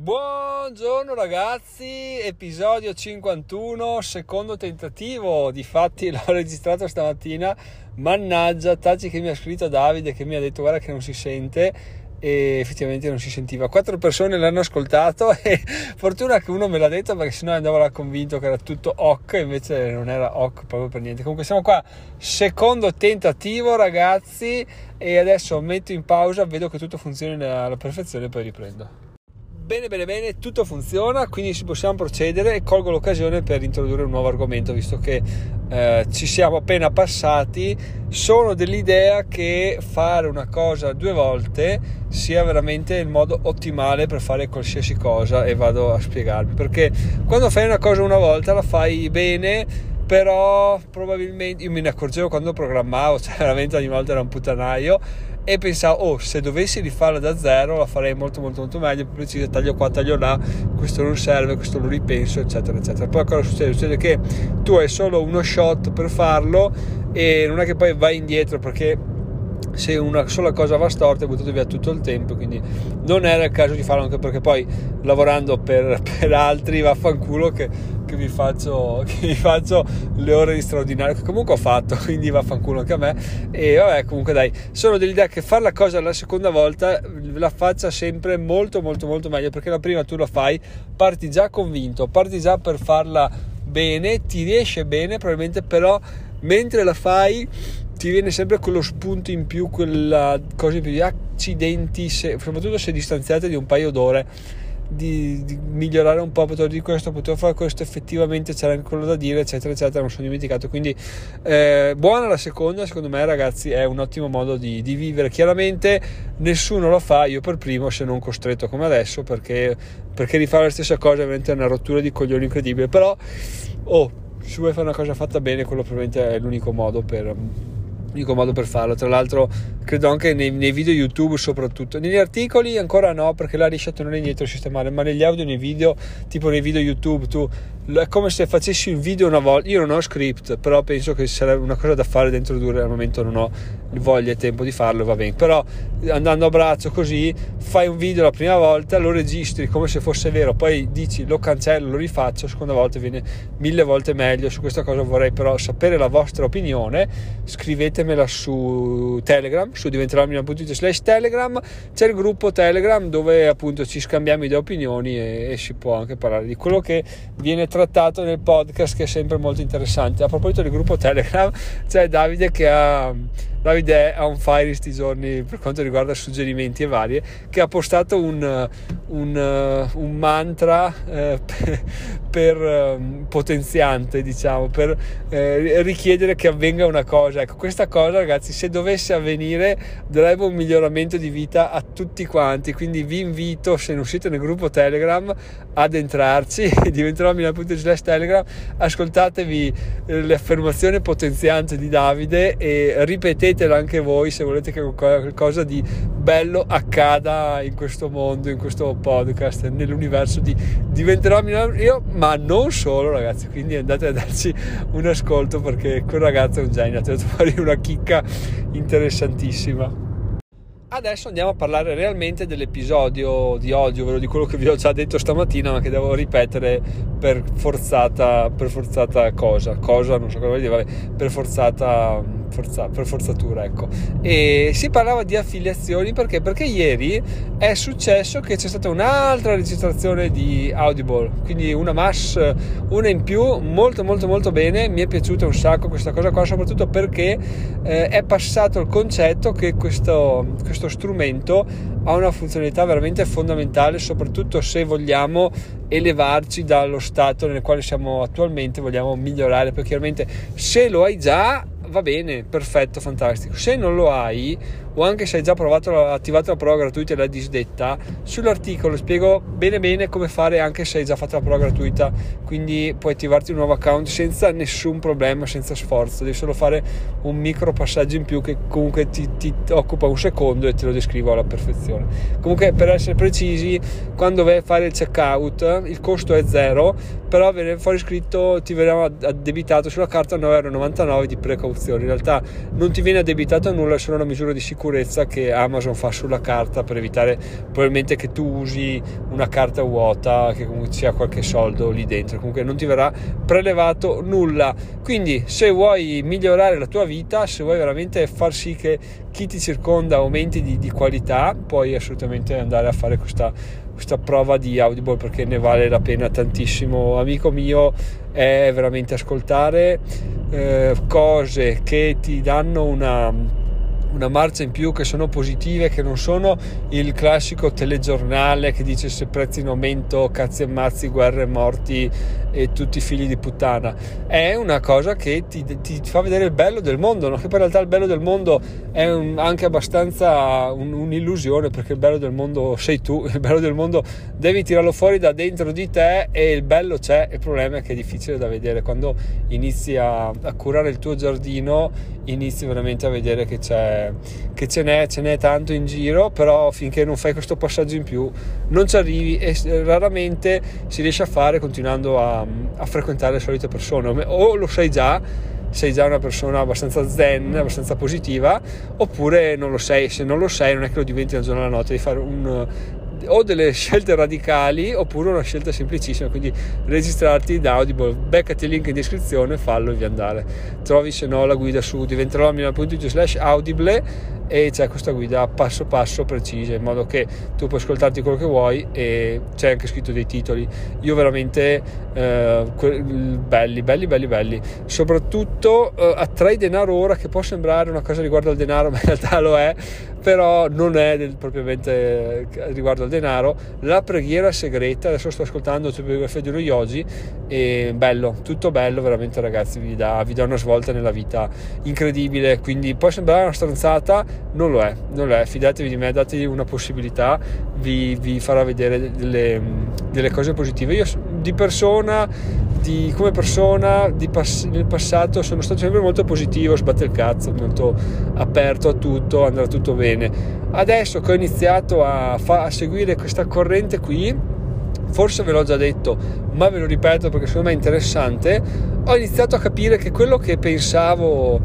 Buongiorno ragazzi, episodio 51, secondo tentativo, difatti l'ho registrato stamattina, mannaggia, tacci che mi ha scritto Davide che mi ha detto guarda che non si sente e effettivamente non si sentiva. Quattro persone l'hanno ascoltato e fortuna che uno me l'ha detto perché sennò andavo là convinto che era tutto ok, invece non era ok proprio per niente. Comunque siamo qua, secondo tentativo ragazzi e adesso metto in pausa, vedo che tutto funziona alla perfezione e poi riprendo. Bene, bene, bene, tutto funziona, quindi possiamo procedere e colgo l'occasione per introdurre un nuovo argomento, visto che eh, ci siamo appena passati. Sono dell'idea che fare una cosa due volte sia veramente il modo ottimale per fare qualsiasi cosa e vado a spiegarvi, perché quando fai una cosa una volta la fai bene, però probabilmente io me ne accorgevo quando programmavo, cioè veramente ogni volta era un puttanaio e pensavo oh se dovessi rifarla da zero la farei molto molto molto meglio più precisa taglio qua taglio là questo non serve questo lo ripenso eccetera eccetera poi cosa succede? succede che tu hai solo uno shot per farlo e non è che poi vai indietro perché se una sola cosa va storta hai buttato via tutto il tempo quindi non era il caso di farlo anche perché poi lavorando per, per altri vaffanculo che, che, mi faccio, che mi faccio le ore di straordinario che comunque ho fatto quindi vaffanculo anche a me. E vabbè comunque dai sono dell'idea che fare la cosa la seconda volta la faccia sempre molto molto molto meglio perché la prima tu la fai parti già convinto parti già per farla bene ti riesce bene probabilmente però mentre la fai ti viene sempre quello spunto in più, quella cosa in più di accidenti, se, soprattutto se distanziate di un paio d'ore, di, di, migliorare un po', potevo dire questo, potevo fare questo, effettivamente c'era anche quello da dire, eccetera, eccetera, non sono dimenticato. Quindi eh, buona la seconda, secondo me ragazzi è un ottimo modo di, di, vivere. Chiaramente nessuno lo fa, io per primo, se non costretto come adesso, perché, perché rifare la stessa cosa è veramente una rottura di coglioni incredibile, però oh, se vuoi fare una cosa fatta bene, quello probabilmente è l'unico modo per l'unico modo per farlo. Tra l'altro, credo anche nei, nei, video YouTube, soprattutto negli articoli, ancora no, perché la riesci a tenere indietro e sistemare, ma negli audio, nei video, tipo nei video YouTube, tu è come se facessi un video una volta. Io non ho script, però penso che sarebbe una cosa da fare da introdurre. Al momento non ho voglia e tempo di farlo, va bene. Però andando a braccio così, fai un video la prima volta, lo registri come se fosse vero, poi dici lo cancello, lo rifaccio, seconda volta viene mille volte meglio. Su questa cosa vorrei però sapere la vostra opinione. Scrivetemela su Telegram, su diventerò.it slash Telegram. C'è il gruppo Telegram dove appunto ci scambiamo idee e opinioni e, e si può anche parlare di quello che viene trattato trattato nel podcast che è sempre molto interessante. A proposito del gruppo Telegram, c'è Davide che ha Davide è on fire questi giorni per quanto riguarda suggerimenti e varie, che ha postato un, un, un mantra eh, per um, potenziante, diciamo, per eh, richiedere che avvenga una cosa. Ecco, questa cosa, ragazzi, se dovesse avvenire, darebbe un miglioramento di vita a tutti quanti. Quindi vi invito, se non siete nel gruppo Telegram, ad entrarci. Diventerò Milano.it slash Telegram. Ascoltatevi eh, le affermazioni potenzianti di Davide e ripetete scrivetelo anche voi se volete che qualcosa di bello accada in questo mondo, in questo podcast, nell'universo di diventerò io, ma non solo ragazzi, quindi andate a darci un ascolto perché quel ragazzo è un genio, ha tirato fuori una chicca interessantissima. Adesso andiamo a parlare realmente dell'episodio di oggi, ovvero di quello che vi ho già detto stamattina, ma che devo ripetere per forzata, per forzata cosa, cosa, non so cosa vuol dire, vabbè, per forzata forza, per forzatura, ecco. E si parlava di affiliazioni perché? Perché ieri è successo che c'è stata un'altra registrazione di Audible, quindi una mass, una in più, molto molto molto bene, mi è piaciuta un sacco questa cosa qua, soprattutto perché eh, è passato il concetto che questo, questo strumento ha una funzionalità veramente fondamentale, soprattutto se vogliamo elevarci dallo stato nel quale siamo attualmente, vogliamo migliorare, perché chiaramente se lo hai già va bene, perfetto, fantastico. Se non lo hai, o anche se hai già provato, attivato la prova gratuita e l'hai disdetta, sull'articolo spiego bene bene come fare anche se hai già fatto la prova gratuita, quindi puoi attivarti un nuovo account senza nessun problema, senza sforzo, devi solo fare un micro passaggio in più che comunque ti, ti occupa un secondo e te lo descrivo alla perfezione. Comunque per essere precisi, quando vai a fare il checkout il costo è zero, però viene fuori scritto ti verrà addebitato sulla carta 9,99€ di precauzione. In realtà non ti viene addebitato nulla, è solo una misura di sicurezza che Amazon fa sulla carta per evitare probabilmente che tu usi una carta vuota, che comunque sia qualche soldo lì dentro. Comunque non ti verrà prelevato nulla. Quindi se vuoi migliorare la tua vita, se vuoi veramente far sì che chi ti circonda aumenti di, di qualità, puoi assolutamente andare a fare questa questa prova di Audible perché ne vale la pena tantissimo. Amico mio, è veramente ascoltare eh, cose che ti danno una una marcia in più che sono positive, che non sono il classico telegiornale che dice se prezzi in aumento, cazzi e mazzi, guerre e morti e tutti figli di puttana. È una cosa che ti, ti fa vedere il bello del mondo, no? che poi in realtà il bello del mondo è un, anche abbastanza un, un'illusione perché il bello del mondo sei tu, il bello del mondo devi tirarlo fuori da dentro di te e il bello c'è, il problema è che è difficile da vedere. Quando inizi a, a curare il tuo giardino inizi veramente a vedere che c'è che ce n'è, ce n'è tanto in giro, però finché non fai questo passaggio in più non ci arrivi e raramente si riesce a fare continuando a, a frequentare le solite persone, o lo sai già sei già una persona abbastanza zen, abbastanza positiva, oppure non lo sei. Se non lo sei, non è che lo diventi da giorno alla notte, devi fare un, o delle scelte radicali oppure una scelta semplicissima quindi registrarti da Audible beccati il link in descrizione fallo e via andare trovi se no la guida su diventerò.it slash audible e c'è questa guida passo passo precisa in modo che tu puoi ascoltarti quello che vuoi e c'è anche scritto dei titoli. Io veramente eh, belli belli belli belli. Soprattutto eh, attrai denaro ora che può sembrare una cosa riguardo al denaro ma in realtà lo è però non è del, propriamente eh, riguardo al denaro. La preghiera segreta adesso sto ascoltando la biografia di uno yogi e bello tutto bello veramente ragazzi vi dà, vi dà una svolta nella vita incredibile. Quindi può sembrare una stronzata non lo è, non lo è, fidatevi di me, dategli una possibilità, vi, vi farà vedere delle, delle, cose positive. Io di persona, di, come persona, pass- nel passato sono stato sempre molto positivo, sbatte il cazzo, molto aperto a tutto, andrà tutto bene. Adesso che ho iniziato a, fa- a seguire questa corrente qui, forse ve l'ho già detto, ma ve lo ripeto perché secondo me è interessante, ho iniziato a capire che quello che pensavo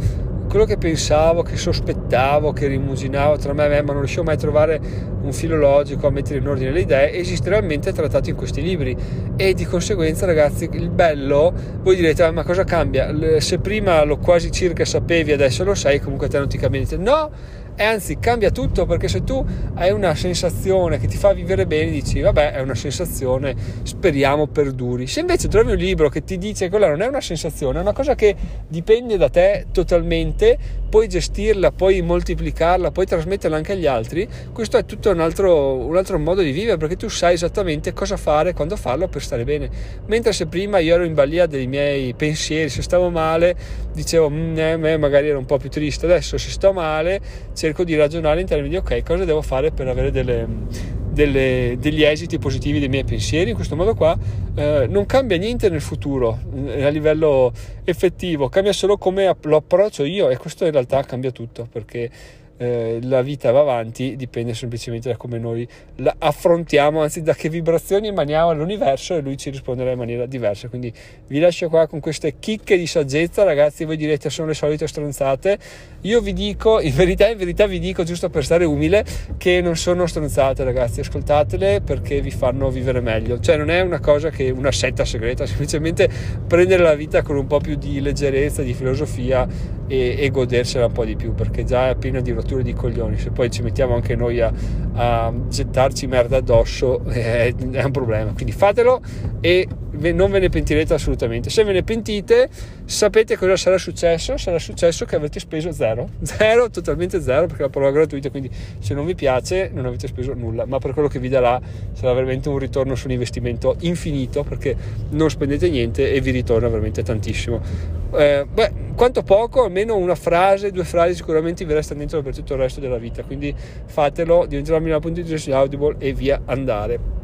quello che pensavo, che sospettavo, che rimuginavo tra me e me, ma non riuscivo mai a trovare un filo logico, a mettere in ordine le idee, esiste realmente trattato in questi libri e di conseguenza ragazzi il bello, voi direte ma cosa cambia? Se prima lo quasi circa sapevi adesso lo sai, comunque te non ti cambia niente. No! E anzi cambia tutto perché se tu hai una sensazione che ti fa vivere bene dici vabbè è una sensazione speriamo perduri. Se invece trovi un libro che ti dice che quella non è una sensazione è una cosa che dipende da te totalmente puoi gestirla puoi moltiplicarla puoi trasmetterla anche agli altri questo è tutto un altro, un altro modo di vivere perché tu sai esattamente cosa fare quando farlo per stare bene. Mentre se prima io ero in balia dei miei pensieri se stavo male dicevo mm, eh, magari ero un po' più triste adesso se sto male cerco di ragionare in termini di ok, cosa devo fare per avere delle, delle, degli esiti positivi dei miei pensieri. In questo modo qua eh, non cambia niente nel futuro eh, a livello effettivo, cambia solo come lo approccio io e questo in realtà cambia tutto perché eh, la vita va avanti dipende semplicemente da come noi la affrontiamo, anzi da che vibrazioni emaniamo all'universo e lui ci risponderà in maniera diversa. Quindi vi lascio qua con queste chicche di saggezza, ragazzi. Voi direte sono le solite stronzate. Io vi dico, in verità, in verità vi dico giusto per stare umile, che non sono stronzate, ragazzi. Ascoltatele perché vi fanno vivere meglio. Cioè, non è una cosa che una setta segreta, semplicemente prendere la vita con un po' più di leggerezza, di filosofia e, e godersela un po' di più perché già è piena di rotture di coglioni. Se poi ci mettiamo anche noi a, a gettarci merda addosso è, è un problema. Quindi fatelo e non ve ne pentirete assolutamente. Se ve ne pentite, sapete cosa sarà successo? Sarà successo che avete speso zero, zero, totalmente zero, perché la prova è gratuita, quindi se non vi piace non avete speso nulla, ma per quello che vi darà sarà veramente un ritorno su un investimento infinito, perché non spendete niente e vi ritorna veramente tantissimo. Eh, beh, quanto poco, almeno una frase, due frasi sicuramente vi restano dentro per tutto il resto della vita, quindi fatelo, diventerò Milano.it Audible e via andare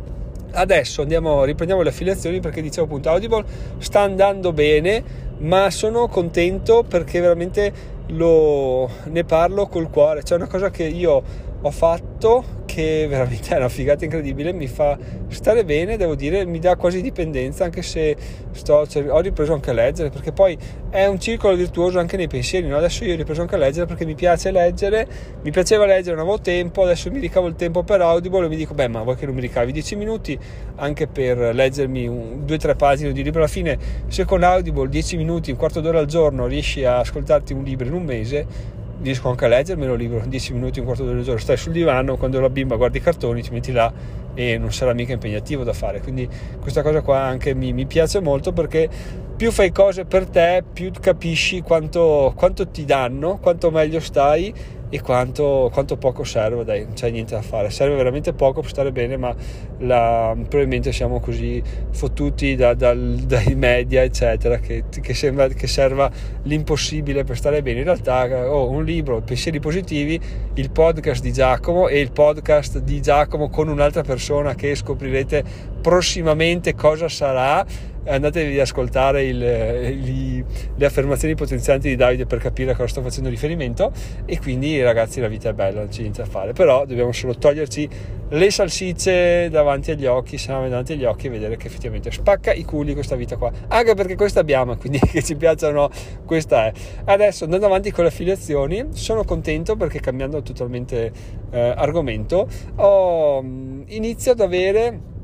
adesso andiamo, riprendiamo le affiliazioni perché dicevo appunto Audible sta andando bene ma sono contento perché veramente lo, ne parlo col cuore. C'è una cosa che io ho fatto che veramente è una figata incredibile, mi fa stare bene, devo dire, mi dà quasi dipendenza, anche se sto, cioè, ho ripreso anche a leggere, perché poi è un circolo virtuoso anche nei pensieri, no? adesso io ho ripreso anche a leggere perché mi piace leggere, mi piaceva leggere, non avevo tempo, adesso mi ricavo il tempo per Audible e mi dico, beh ma vuoi che non mi ricavi 10 minuti anche per leggermi un, due o tre pagine di libro, alla fine se con Audible 10 minuti, un quarto d'ora al giorno riesci a ascoltarti un libro in un mese, riesco anche a leggermelo libro 10 minuti, un quarto d'ora al stai sul divano, quando la bimba guardi i cartoni ti metti là e non sarà mica impegnativo da fare, quindi questa cosa qua anche mi, mi piace molto perché più fai cose per te, più capisci quanto, quanto ti danno, quanto meglio stai e quanto, quanto, poco serve, dai, non c'è niente da fare, serve veramente poco per stare bene, ma la, probabilmente siamo così fottuti da, da, dai media, eccetera, che, che, sembra che serva l'impossibile per stare bene. In realtà ho oh, un libro, Pensieri positivi, il podcast di Giacomo e il podcast di Giacomo con un'altra persona che scoprirete prossimamente cosa sarà andatevi ad ascoltare il, il, le affermazioni potenzianti di Davide per capire a cosa sto facendo riferimento. E quindi ragazzi la vita è bella, non c'è niente da fare, però dobbiamo solo toglierci le salsicce davanti agli occhi, se no davanti agli occhi e vedere che effettivamente spacca i culi questa vita qua, anche perché questa abbiamo, quindi che ci piacciono, questa è. Adesso andando avanti con le affiliazioni, sono contento perché cambiando totalmente eh, argomento, ho, inizio ad avere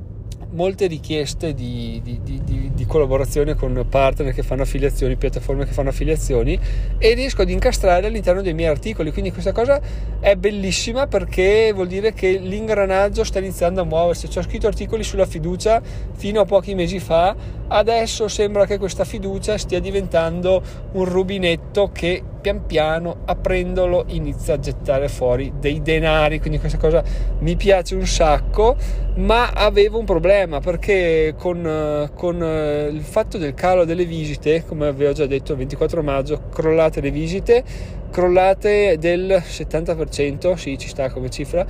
molte richieste di, di, di, di, collaborazione con partner che fanno affiliazioni, piattaforme che fanno affiliazioni e riesco ad incastrare all'interno dei miei articoli. Quindi questa cosa è bellissima perché vuol dire che l'ingranaggio sta iniziando a muoversi. Ci ho scritto articoli sulla fiducia fino a pochi mesi fa, adesso sembra che questa fiducia stia diventando un rubinetto che pian piano aprendolo inizia a gettare fuori dei denari. Quindi questa cosa mi piace un sacco ma avevo un problema perché con, con il fatto del calo delle visite come avevo già detto il 24 maggio crollate le visite crollate del 70% sì ci sta come cifra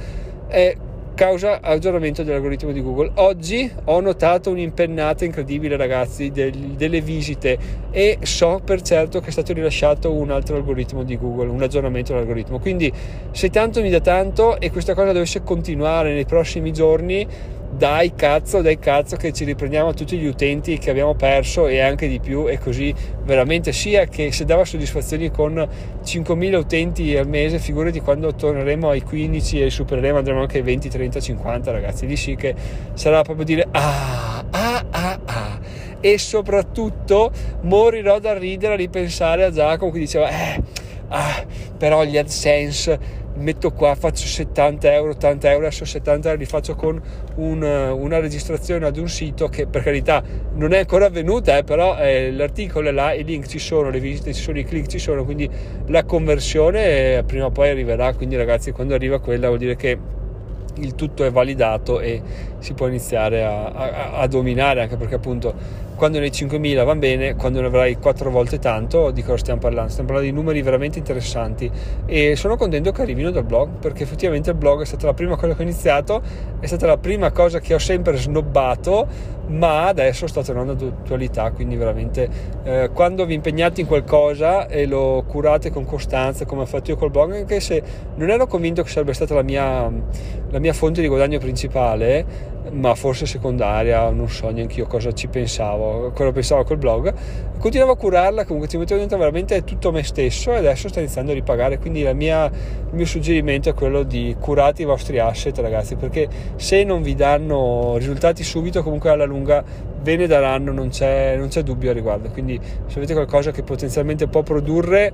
eh, causa aggiornamento dell'algoritmo di Google. Oggi ho notato un'impennata incredibile, ragazzi, del, delle visite e so per certo che è stato rilasciato un altro algoritmo di Google, un aggiornamento dell'algoritmo. Quindi, se tanto mi dà tanto e questa cosa dovesse continuare nei prossimi giorni, dai cazzo, dai cazzo che ci riprendiamo tutti gli utenti che abbiamo perso e anche di più e così veramente sia che se dava soddisfazioni con 5.000 utenti al mese figurati quando torneremo ai 15 e supereremo andremo anche ai 20, 30, 50 ragazzi. Lì sì che sarà proprio dire ah ah ah ah. E soprattutto morirò da ridere a ripensare a Giacomo che diceva eh ah, però gli AdSense metto qua, faccio 70 euro, 80 euro, adesso 70 euro li faccio con un, una registrazione ad un sito che per carità non è ancora avvenuta, eh, però eh, l'articolo è là, i link ci sono, le visite ci sono, i click ci sono, quindi la conversione eh, prima o poi arriverà, quindi ragazzi quando arriva quella vuol dire che il tutto è validato e si può iniziare a, a, a dominare anche perché appunto quando nei 5.000 va bene, quando ne avrai 4 volte tanto, di cosa stiamo parlando? Stiamo parlando di numeri veramente interessanti e sono contento che arrivino dal blog perché effettivamente il blog è stata la prima cosa che ho iniziato, è stata la prima cosa che ho sempre snobbato, ma adesso sta tornando ad attualità, quindi veramente eh, quando vi impegnate in qualcosa e lo curate con costanza come ho fatto io col blog, anche se non ero convinto che sarebbe stata la mia, la mia fonte di guadagno principale, ma forse secondaria, non so neanche io cosa ci pensavo, quello pensavo col blog, continuavo a curarla, comunque ci mettevo dentro veramente tutto me stesso e adesso sta iniziando a ripagare, quindi mia, il mio suggerimento è quello di curate i vostri asset ragazzi, perché se non vi danno risultati subito comunque alla lunga ve ne daranno, non c'è, non c'è dubbio a riguardo, quindi se avete qualcosa che potenzialmente può produrre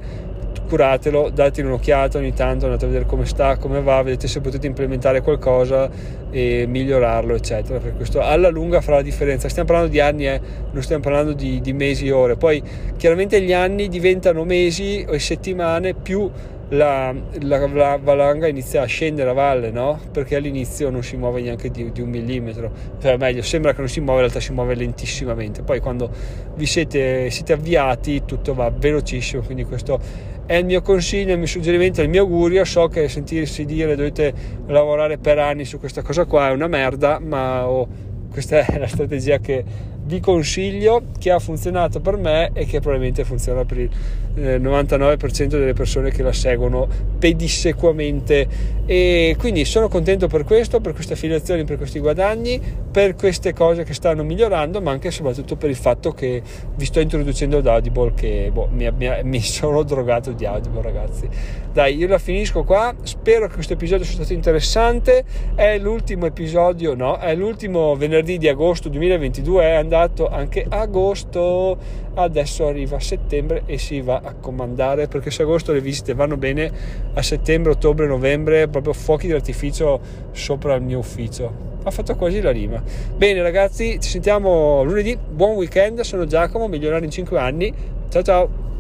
curatelo, datelo un'occhiata ogni tanto, andate a vedere come sta, come va, vedete se potete implementare qualcosa e migliorarlo, eccetera. Per questo alla lunga farà la differenza. Stiamo parlando di anni, eh? non stiamo parlando di, di mesi e ore. Poi chiaramente gli anni diventano mesi e settimane più la, la, la, valanga inizia a scendere a valle, no? Perché all'inizio non si muove neanche di, di, un millimetro, cioè meglio, sembra che non si muove, in realtà si muove lentissimamente. Poi quando vi siete, siete avviati tutto va velocissimo, quindi questo è il mio consiglio, il mio suggerimento, il mio augurio. So che sentirsi dire dovete lavorare per anni su questa cosa qua è una merda, ma oh, questa è la strategia che vi consiglio che ha funzionato per me e che probabilmente funziona per il eh, 99% delle persone che la seguono pedissequamente e quindi sono contento per questo, per queste affiliazioni, per questi guadagni, per queste cose che stanno migliorando, ma anche e soprattutto per il fatto che vi sto introducendo ad Audible che boh, mi, mi, mi, sono drogato di Audible ragazzi. Dai, io la finisco qua, spero che questo episodio sia stato interessante, è l'ultimo episodio, no? È l'ultimo venerdì di agosto 2022, è andato anche agosto, adesso arriva settembre e si va a comandare perché se agosto le visite vanno bene, a settembre, ottobre, novembre proprio fuochi di artificio sopra il mio ufficio ha fatto quasi la rima. Bene ragazzi, ci sentiamo lunedì, buon weekend, sono Giacomo, migliorare in 5 anni, ciao ciao!